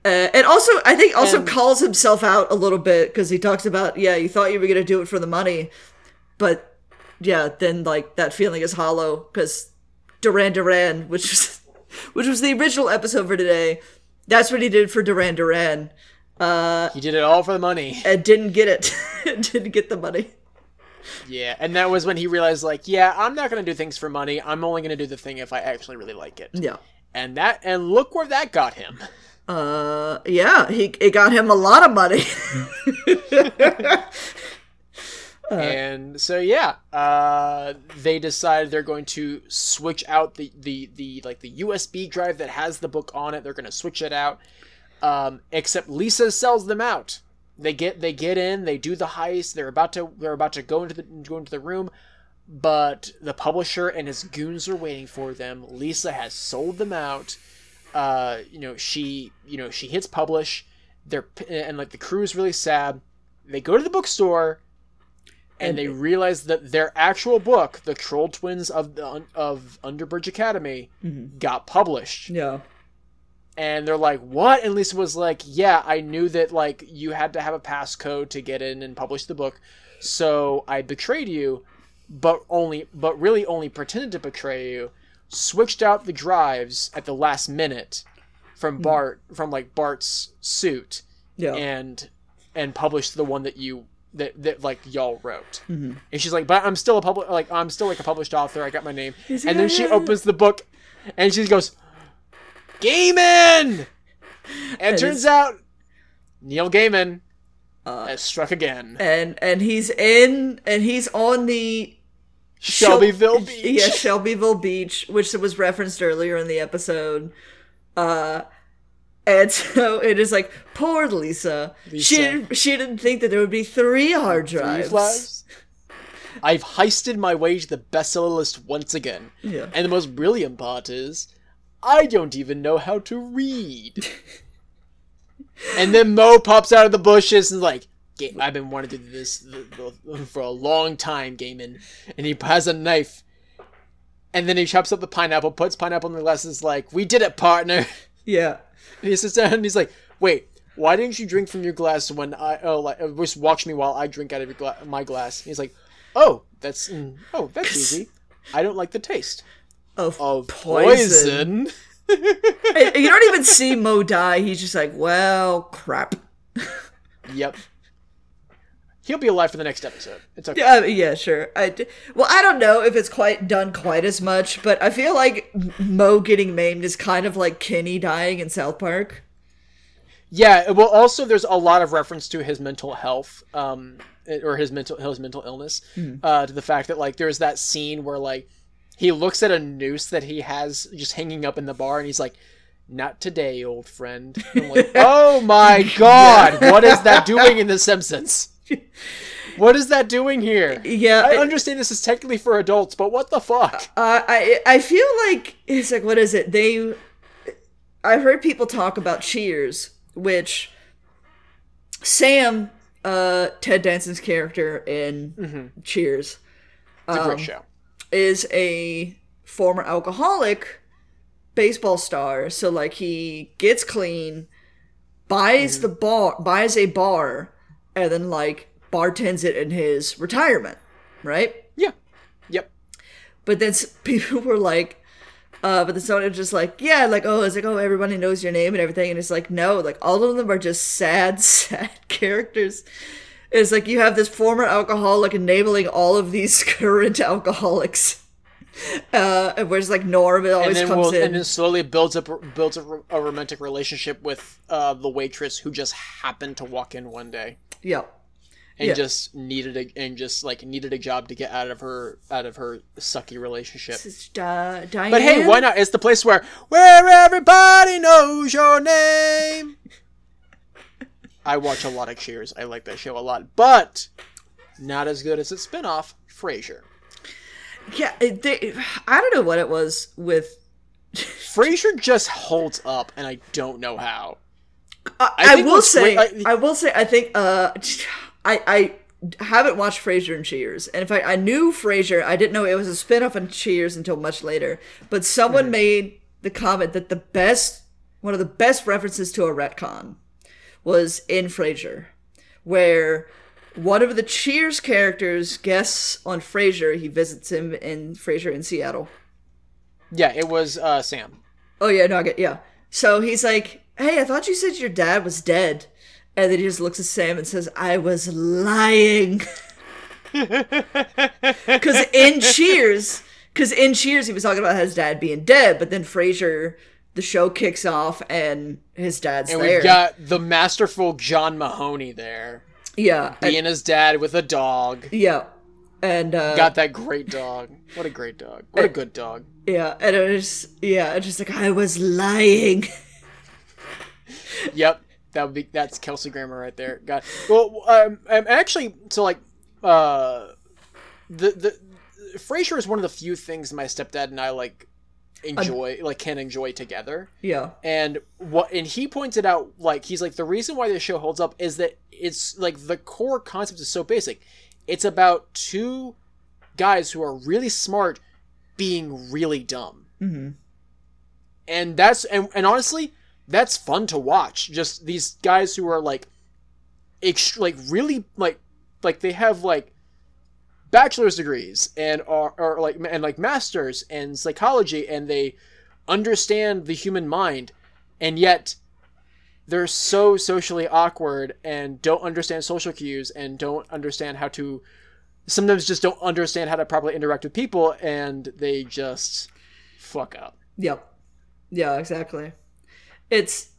uh, and also, I think also And- calls himself out a little bit because he talks about, yeah, you thought you were gonna do it for the money, but yeah, then like that feeling is hollow because Duran Duran, which was which was the original episode for today, that's what he did for Duran Duran, He did it all for the money. and didn't get it, didn't get the money. Yeah, and that was when he realized, like, yeah, I'm not gonna do things for money. I'm only gonna do the thing if I actually really like it. Yeah, And that, and look where that got him. uh, yeah, he it got him a lot of money. and so yeah, uh, they decide they're going to switch out the, the the like the USB drive that has the book on it. They're going to switch it out. Um, except Lisa sells them out. They get they get in, they do the heist. They're about to they're about to go into the go into the room, but the publisher and his goons are waiting for them. Lisa has sold them out. Uh, you know she you know she hits publish. They're and like the crew is really sad. They go to the bookstore and they realize that their actual book, The Troll Twins of the of Underbridge Academy, mm-hmm. got published. yeah, And they're like, "What?" And Lisa was like, "Yeah, I knew that like you had to have a passcode to get in and publish the book, so I betrayed you, but only but really only pretended to betray you. Switched out the drives at the last minute from mm. Bart from like Bart's suit, yeah. and and published the one that you that, that like y'all wrote. And she's like but i'm still a public like i'm still like a published author. I got my name. And then she opens the book and she goes gaiman! And turns out neil gaiman has struck again. and and he's in and he's on the shelbyville Shel- beach. Yeah, Shelbyville Beach, which was referenced earlier in the episode. Uh and so it is like poor Lisa. She Lisa. didn't, she didn't think that there would be three hard Three drives. flags. I've heisted my way to the bestseller list once again. Yeah. And the most brilliant part is, I don't even know how to read. and then Moe pops out of the bushes and is like, I've been wanting to do this th- th- for a long time, Gaiman. And he has a knife. And then he chops up the pineapple, puts pineapple in the glass, and is like, We did it, partner. Yeah. And he sits down and he's like, "Wait, why didn't you drink from your glass when I oh like uh, just watch me while I drink out of your gla- my glass?" And he's like, "Oh, that's mm, oh that's easy. I don't like the taste Of, of poison. poison." You don't even see Moe die. He's just like, well, crap. yep. He'll be alive for the next episode. It's okay. Yeah, yeah, sure. I d- well, I don't know if it's quite done quite as much, but I feel like Moe getting maimed is kind of like Kenny dying in South Park. Yeah. Well, also there's a lot of reference to his mental health, um, or his mental his mental illness, uh, to the fact that like there's that scene where like he looks at a noose that he has just hanging up in the bar, and he's like. Not today, old friend. I'm like, oh my god, what is that doing in The Simpsons? What is that doing here? Yeah, I understand this is technically for adults, but what the fuck? Uh, I I feel like it's like what is it? They I've heard people talk about Cheers, which Sam, uh, Ted Danson's character in Cheers, It's a um, great show. is a former alcoholic baseball star. So like he gets clean, buys the bar, buys a bar, and then like bartends it in his retirement, right? Yeah. Yep. But then people were like, uh, but then someone just like, yeah, like, oh, it's like, oh, everybody knows your name and everything. And it's like, no, like, all of them are just sad, sad characters. It's like you have this former alcoholic enabling all of these current alcoholics. Uh, whereas like Norm, it always comes we'll, in. and then slowly builds up builds up a romantic relationship with uh, the waitress who just happened to walk in one day yeah. and Yeah. just needed a and just like needed a job to get out of her out of her sucky relationship. Uh, Diane. But hey, why not? It's the place where where everybody knows your name. I watch a lot of Cheers. I like that show a lot, but not as good as its spinoff, Frasier. Yeah, they, I don't know what it was with. Frasier just holds up, and I don't know how. I, I I, will say, I- I, will say, I think, uh, I, I haven't watched Frasier and Cheers, and in fact, I knew Frasier. I didn't know it was a spin-off on Cheers until much later. But someone Hmm. made the comment that the best, one of the best references to a retcon, was in Frasier, where one of the Cheers characters guests on Frasier. He visits him in Frasier in Seattle. Yeah, it was uh, Sam. Oh yeah, no, I get yeah. So he's like, "Hey, I thought you said your dad was dead," and then he just looks at Sam and says, "I was lying." Because in Cheers, because in Cheers he was talking about his dad being dead, but then Frasier, the show kicks off and his dad's And there. we've got the masterful John Mahoney there, yeah, and- being his dad with a dog. yeah, and uh, Got that great dog. What a great dog. What a good dog. yeah, and it was yeah, it's just like I was lying. Yep, that would be that's Kelsey Grammer right there. Got well, um, um, actually, so like, uh, the the Frasier is one of the few things my stepdad and I like enjoy, like can enjoy together. yeah, And what and he pointed out like he's like the reason why this show holds up is that it's like the core concept is so basic. It's about two guys who are really smart being really dumb. Mm-hmm. And that's and, and honestly, that's fun to watch. Just these guys who are like ext- like really like like they have like bachelor's degrees and are, are like and like masters in psychology and they understand the human mind and yet they're so socially awkward and don't understand social cues and don't understand how to sometimes just don't understand how to properly interact with people and they just fuck up Yep. Yeah, exactly. It's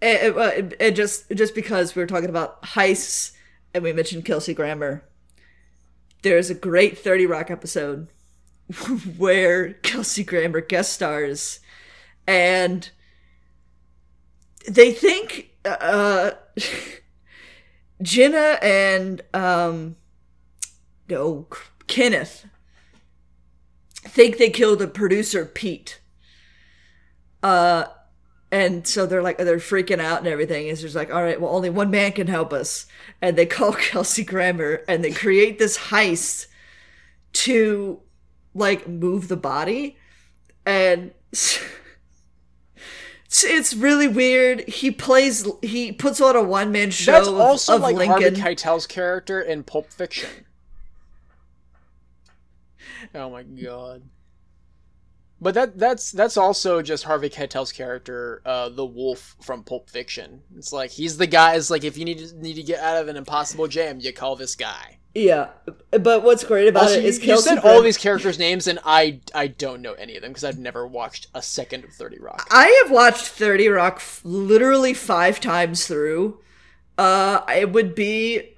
it, it, it, just just because we were talking about heists and we mentioned Kelsey Grammer. There's a great 30 Rock episode where Kelsey Grammer guest stars and they think uh Jenna and um no Kenneth think they killed the producer Pete. Uh and so they're like they're freaking out and everything. It's just like, all right, well only one man can help us. And they call Kelsey Grammer and they create this heist to like move the body. And it's, it's really weird. He plays he puts on a one man show that's of, also of like Lincoln. harvey keitel's character in pulp fiction oh my god but that that's that's also just Harvey Keitel's character, uh, the wolf from Pulp Fiction. It's like he's the guy. It's like if you need to, need to get out of an impossible jam, you call this guy. yeah, but what's great about Also, it you, is you said Grammer- all these characters' names, and I I don't know any of them because I've never watched a second of Thirty Rock. I have watched 30 Rock f- literally five times through. Uh, it would be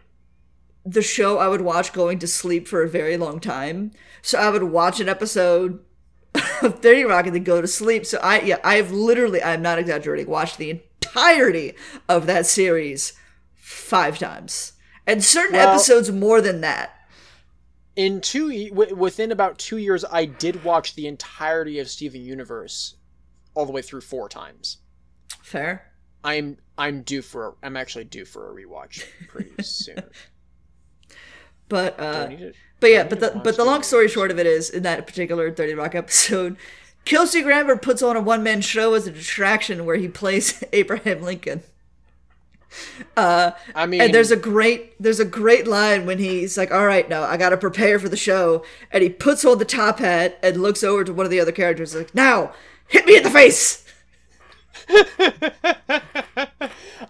the show I would watch going to sleep for a very long time. So I would watch an episode of 30 Rock and then go to sleep. So I, yeah, I've literally, I'm not exaggerating, watched the entirety of that series five times. And certain Well- episodes more than that. In two w- within about two years, I did watch the entirety of Steven Universe, all the way through four times. Fair. I'm I'm due for a, I'm actually due for a rewatch pretty soon. But, uh, But yeah, but the but the the long story short of it is, in that particular Thirty Rock episode, Kelsey Grammer puts on a one man show as a distraction where he plays Abraham Lincoln. Uh, I mean, and there's a great there's a great line when he's like, "All right, now I got to prepare for the show," and he puts on the top hat and looks over to one of the other characters like, "Now, hit me in the face."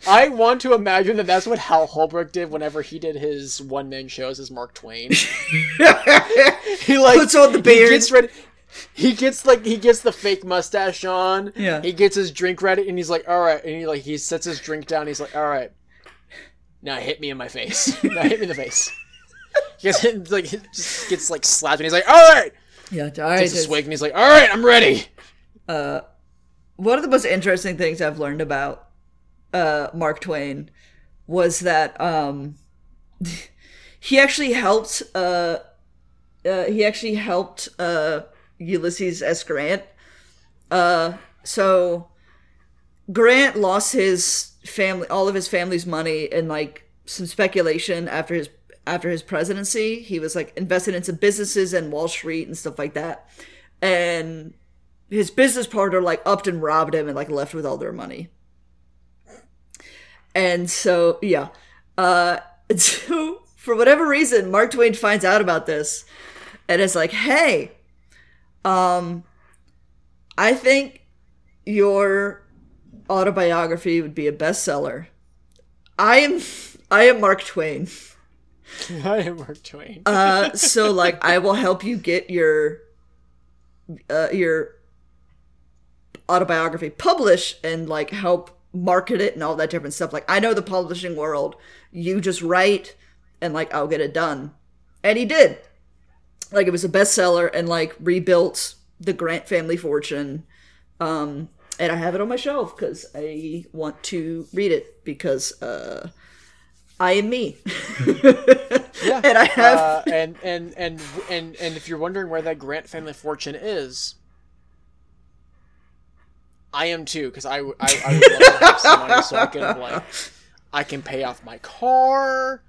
I want to imagine that that's what Hal Holbrook did whenever he did his one man shows as Mark Twain. he like Puts on the He beard. gets ready. He gets like he gets the fake mustache on. Yeah. He gets his drink ready, and he's like, "All right," and he like he sets his drink down. He's like, "All right, now hit me in my face. now hit me in the face." He gets hit, like he just gets like slapped, and he's like, "All right." Yeah, all right. Takes a swig, and he's like, "All right, I'm ready." Uh, one of the most interesting things I've learned about uh, Mark Twain was that um, he actually helped. Uh, uh, he actually helped uh, Ulysses S. Grant. Uh, so Grant lost his family, all of his family's money in like some speculation after his after his presidency. He was like invested in some businesses and Wall Street and stuff like that, and his business partner like upped and robbed him and like left with all their money. And so yeah, uh, and so for whatever reason, Mark Twain finds out about this, and is like, "Hey, um, I think your autobiography would be a bestseller. I am, I am Mark Twain. I am Mark Twain. Uh, so like, I will help you get your, uh, your autobiography publish and like help market it and all that different stuff. Like, I know the publishing world. You just write, and like, I'll get it done. And he did. Like, it was a bestseller and like rebuilt the Grant family fortune. Um, and I have it on my shelf because I want to read it because uh, I am me. Yeah. and I have uh, and and and and and if you're wondering where that Grant family fortune is, I am too because I, I I would love to have some money so I can like I can pay off my car.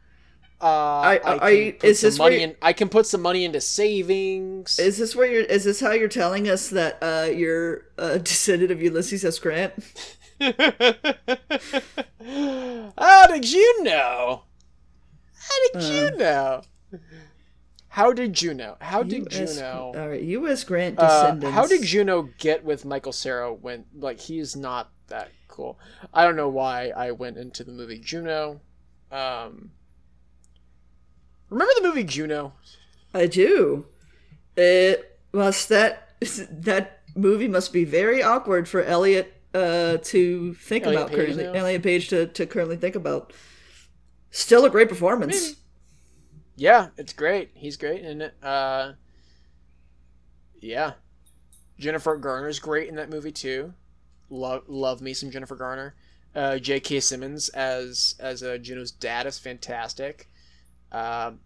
Uh, I, I- I- is this money in. I can put some money into savings. Is this where you're? Is this how you're telling us that uh, you're a descendant of Ulysses S. Grant? How did you know? How did you know? How did Juno? How did US Juno? All right, U.S. Grant Uh, descendants. how did Juno get with Michael Cera when like he's not that cool? I don't know why I went into the movie Juno. Um, remember the movie Juno? I do. It must that that movie must be very awkward for Elliot uh, to think Elliot about Page currently. now? Elliot Page to, to currently think about. Still a great performance. Yeah, it's great. He's great in it. Uh, yeah, Jennifer Garner's great in that movie too. Love love me some Jennifer Garner. Uh, J.K. Simmons as as uh, Juno's dad is fantastic. Um,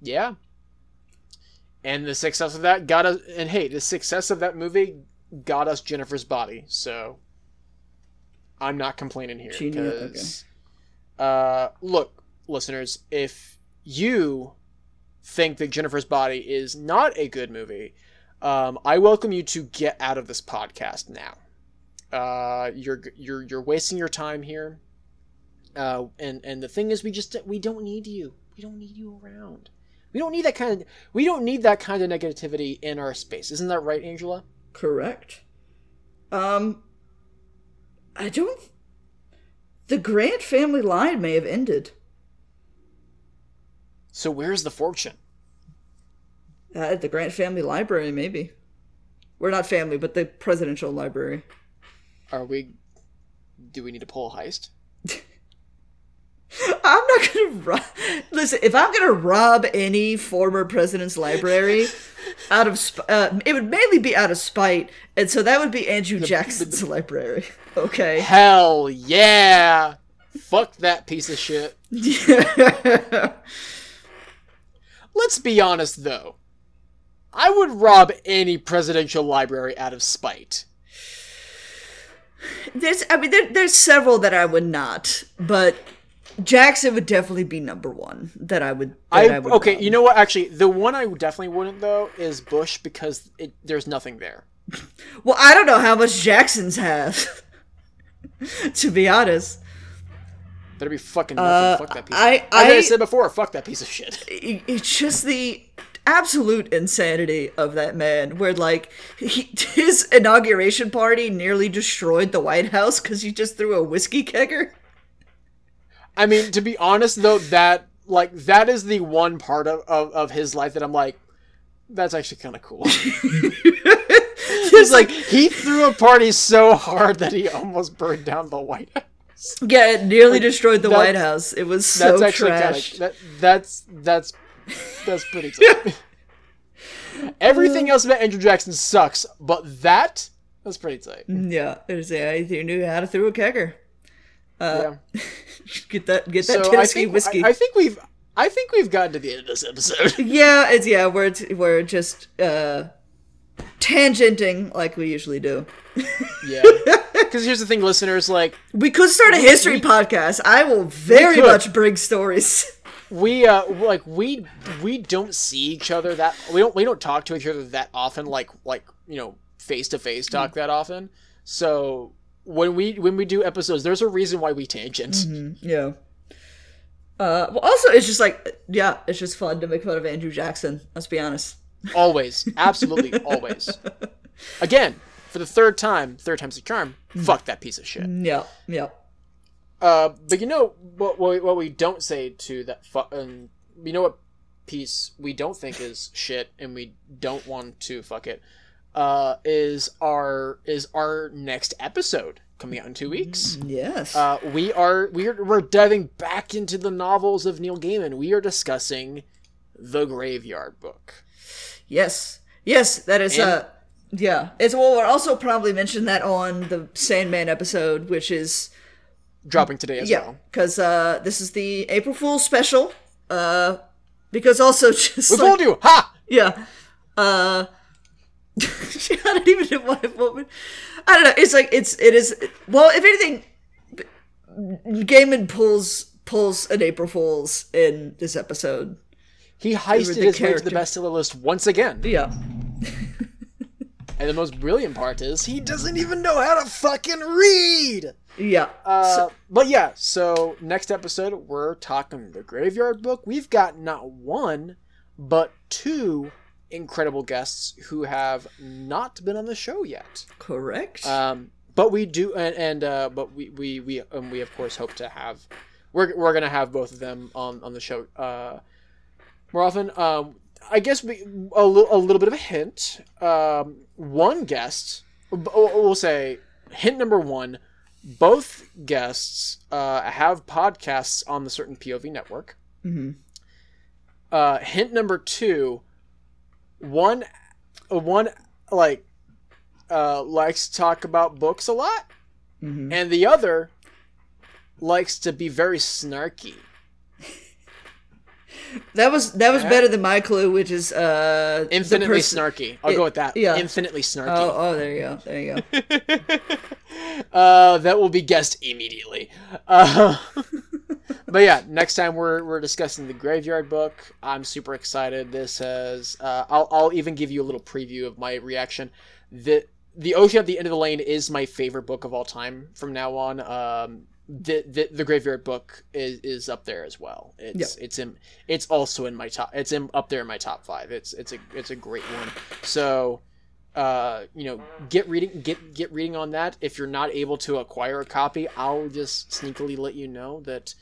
yeah, and the success of that got us. And hey, the success of that movie got us Jennifer's body. So I'm not complaining here because uh, look, listeners, if you think that Jennifer's Body is not a good movie, um, I welcome you to get out of this podcast now. Uh, you're you're you're wasting your time here. Uh, and and the thing is, we just we don't need you. We don't need you around. We don't need that kind of we don't need that kind of negativity in our space. Isn't that right, Angela? Correct. Um, I don't. The Grant family line may have ended. So where's the fortune? Uh, at the Grant family library, maybe. We're not family, but the presidential library. Are we? Do we need to pull a heist? I'm not gonna rob. Listen, if I'm gonna rob any former president's library, out of sp- uh, it would mainly be out of spite, and so that would be Andrew Jackson's library. Okay. Hell yeah! Fuck that piece of shit. Let's be honest though. I would rob any presidential library out of spite. There's, I mean, there, there's several that I would not, but Jackson would definitely be number one that I would. That I, I, would okay, rob. you know what? Actually, the one I definitely wouldn't though is Bush because it, there's nothing there. Well, I don't know how much Jacksons have. to be honest, Better be fucking nothing. fuck that piece. Uh, I- of, I, I I- said before, fuck that piece of shit. it's just the absolute insanity of that man where like he, his inauguration party nearly destroyed the white house because he just threw a whiskey kegger I mean, to be honest though, that like that is the one part of, of, of his life that I'm like, that's actually kind of cool. He's like he threw a party so hard that he almost burned down the White House. Yeah it nearly destroyed the white house it was so That's kind of that, that's that's that's pretty tough. Everything else about Andrew Jackson sucks, but that that's pretty tight. yeah it was yeah he knew how to throw a kegger yeah. get that get that So I tennessee think whiskey I, I think we've I think we've gotten to the end of this episode. yeah it's yeah we're we're just uh tangenting like we usually do yeah. Because here's the thing, listeners. Like we could start a history podcast i will very much bring stories we uh like we we don't see each other that we don't we don't talk to each other that often like like you know face to face talk that often so when we when we do episodes there's a reason why we tangent Yeah. Uh, well, also, it's just like, yeah, it's just fun to make fun of Andrew Jackson. Let's be honest. Always. Absolutely always. Again for the third time third time's the charm fuck that piece of shit. Yeah, yeah. uh but you know what what, what we don't say to that fu- um, you know what piece we don't think is shit and we don't want to fuck it uh is our is our next episode coming out in two weeks. Yes. uh we are we are we're diving back into the novels of neil gaiman. We are discussing the graveyard book yes. Yes, that is, And- uh, yeah. It's, well, we'll also probably mention that on the Sandman episode, which is, dropping today as yeah, well because, uh, this is the April Fool's special. Uh, because also just. we like- fooled you ha Yeah. Uh I don't even know why what I don't know. It's like it's it is well, if anything Gaiman pulls pulls an April Fool's in this episode. He heisted his way to character. the bestseller list once again Yeah. and the most brilliant part is he doesn't even know how to fucking read Yeah. Uh, but yeah, so next episode we're talking the Graveyard Book. We've got not one, but two incredible guests who have not been on the show yet. correct. Um, but we do, and, and uh, but we we we um, we of course hope to have. We're we're gonna have both of them on on the show uh, more often. Um, I guess we a, li- a little bit of a hint. Um, one guest, we'll we'll say hint number one. Both guests uh, have podcasts on the certain POV network. Mhm. Uh, hint number two. One, one like uh, likes to talk about books a lot, Mhm. and the other likes to be very snarky. That was that was better than my clue, which is uh Infinitely person- snarky. I'll it- go with that. yeah. Infinitely snarky. Oh, oh, there you go. There you go. Uh, that will be guessed immediately. Uh, but yeah, next time we're we're discussing the Graveyard Book. I'm super excited. This has. Uh, I'll I'll even give you a little preview of my reaction. The the Ocean at the End of the Lane is my favorite book of all time from now on. Um, the the, the Graveyard Book is, is up there as well. It's it's in it's also in my top. It's in up there in my top five. It's it's a it's a great one. So uh, you know, get reading, get get reading on that. If you're not able to acquire a copy, I'll just sneakily let you know that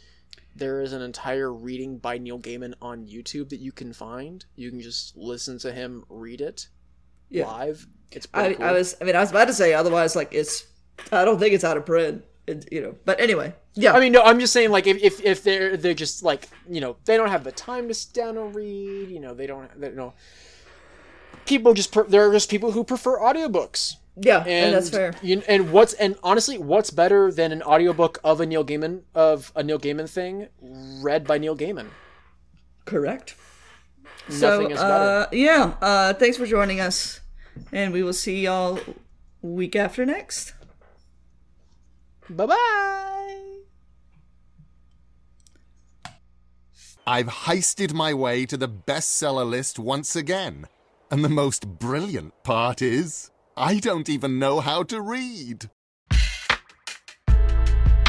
there is an entire reading by Neil Gaiman on YouTube that you can find. You can just listen to him read it Yeah. live. It's I, cool. I was I mean I was about to say otherwise like it's I don't think it's out of print. You know. But anyway. Yeah. I mean, no, I'm just saying, like, if, if, if they're they're just like, you know, they don't have the time to sit down and read. You know, they don't, they, you know, people just pre- there are just people who prefer audiobooks. yeah, and, and that's fair. You, and what's and honestly, what's better than an audiobook of a Neil Gaiman of a Neil Gaiman thing read by Neil Gaiman? Correct. Nothing so, is uh, yeah, uh, thanks for joining us, and we will see y'all week after next. Bye bye. I've heisted my way to the bestseller list once again. And the most brilliant part is, I don't even know how to read.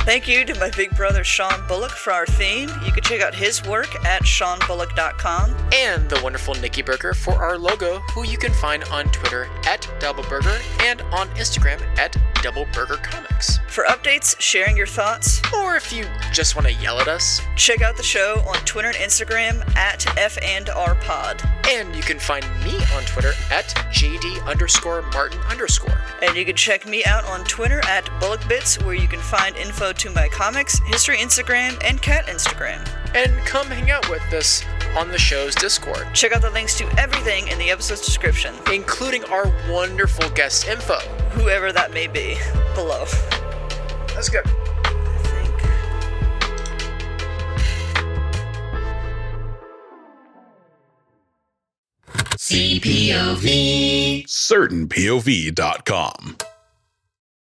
Thank you to my big brother Sean Bullock for our theme. You can check out his work at seanbullock.com. And the wonderful Nicki Berger for our logo, who you can find on Twitter at DoubleBerger and on Instagram at DoubleBergerComics. For updates, sharing your thoughts, or if you just want to yell at us, check out the show on Twitter and Instagram at F and R Pod. And you can find me on Twitter at JD underscore Martin underscore. And you can check me out on Twitter at BullockBits, where you can find info to my comics, history Instagram, and cat Instagram. And come hang out with us on the show's Discord. Check out the links to everything in the episode's description, including our wonderful guest info, whoever that may be, below. That's good. CPOV. CertainPOV.com.